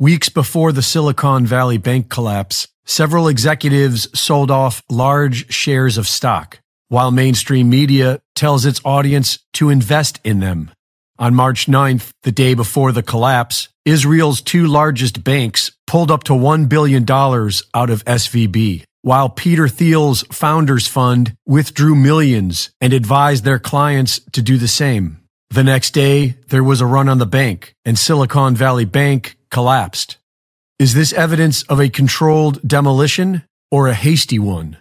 Weeks before the Silicon Valley Bank collapse, several executives sold off large shares of stock, while mainstream media tells its audience to invest in them. On March 9th, the day before the collapse, Israel's two largest banks pulled up to $1 billion out of SVB, while Peter Thiel's Founders Fund withdrew millions and advised their clients to do the same. The next day, there was a run on the bank, and Silicon Valley Bank collapsed. Is this evidence of a controlled demolition or a hasty one?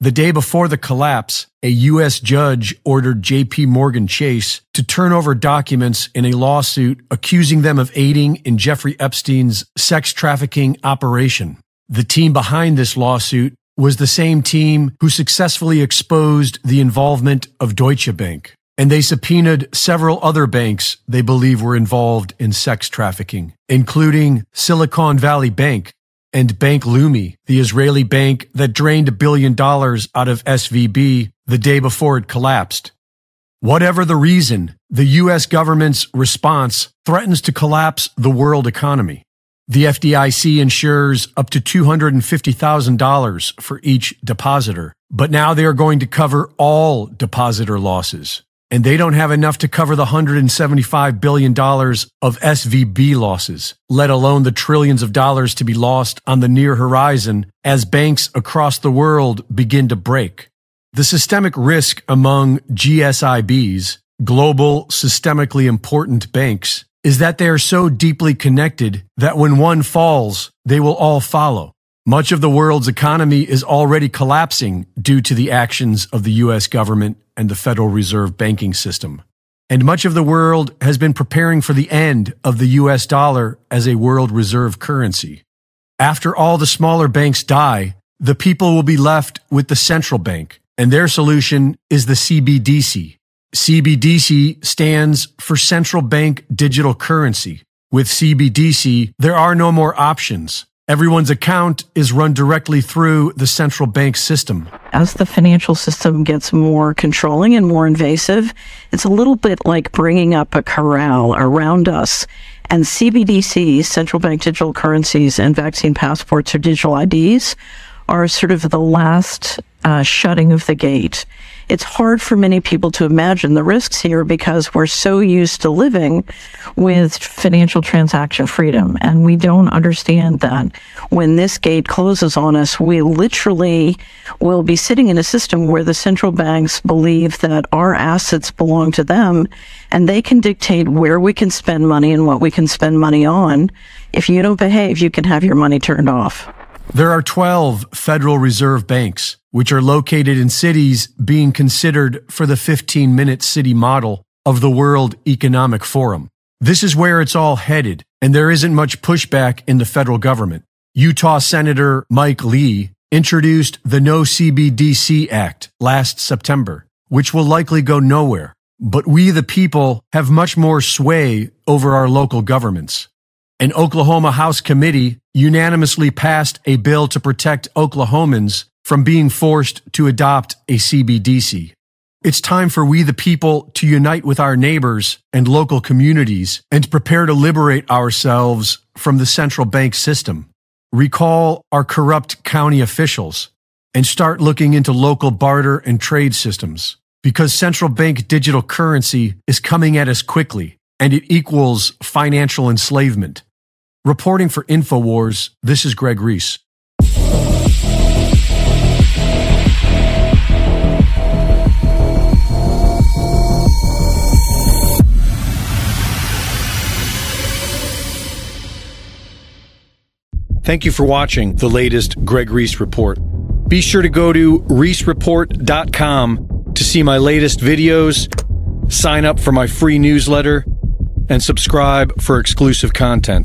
The day before the collapse, a U.S. judge ordered JP Morgan Chase to turn over documents in a lawsuit accusing them of aiding in Jeffrey Epstein's sex trafficking operation. The team behind this lawsuit was the same team who successfully exposed the involvement of Deutsche Bank and they subpoenaed several other banks they believe were involved in sex trafficking, including Silicon Valley Bank and Bank Leumi, the Israeli bank that drained a billion dollars out of SVB the day before it collapsed. Whatever the reason, the U.S. government's response threatens to collapse the world economy. The FDIC insures up to $250,000 for each depositor, but now they are going to cover all depositor losses and they don't have enough to cover the $175 billion of SVB losses, let alone the trillions of dollars to be lost on the near horizon as banks across the world begin to break. The systemic risk among GSIBs, global systemically important banks, is that they are so deeply connected that when one falls, they will all follow. Much of the world's economy is already collapsing due to the actions of the U.S. government and the Federal Reserve banking system. And much of the world has been preparing for the end of the U.S. dollar as a world reserve currency. After all the smaller banks die, the people will be left with the central bank, and their solution is the CBDC. CBDC stands for Central Bank Digital Currency. With CBDC, there are no more options. Everyone's account is run directly through the central bank system. As the financial system gets more controlling and more invasive, it's a little bit like bringing up a corral around us. And CBDCs, central bank digital currencies, and vaccine passports or digital IDs are sort of the last uh, shutting of the gate it's hard for many people to imagine the risks here because we're so used to living with financial transaction freedom. And we don't understand that when this gate closes on us, we literally will be sitting in a system where the central banks believe that our assets belong to them and they can dictate where we can spend money and what we can spend money on. If you don't behave, you can have your money turned off. There are 12 Federal Reserve banks, which are located in cities being considered for the 15 minute city model of the World Economic Forum. This is where it's all headed, and there isn't much pushback in the federal government. Utah Senator Mike Lee introduced the No CBDC Act last September, which will likely go nowhere. But we, the people, have much more sway over our local governments. An Oklahoma House committee unanimously passed a bill to protect Oklahomans from being forced to adopt a CBDC. It's time for we the people to unite with our neighbors and local communities and prepare to liberate ourselves from the central bank system. Recall our corrupt county officials and start looking into local barter and trade systems because central bank digital currency is coming at us quickly and it equals financial enslavement. Reporting for InfoWars, this is Greg Reese. Thank you for watching the latest Greg Reese Report. Be sure to go to reesereport.com to see my latest videos, sign up for my free newsletter, and subscribe for exclusive content.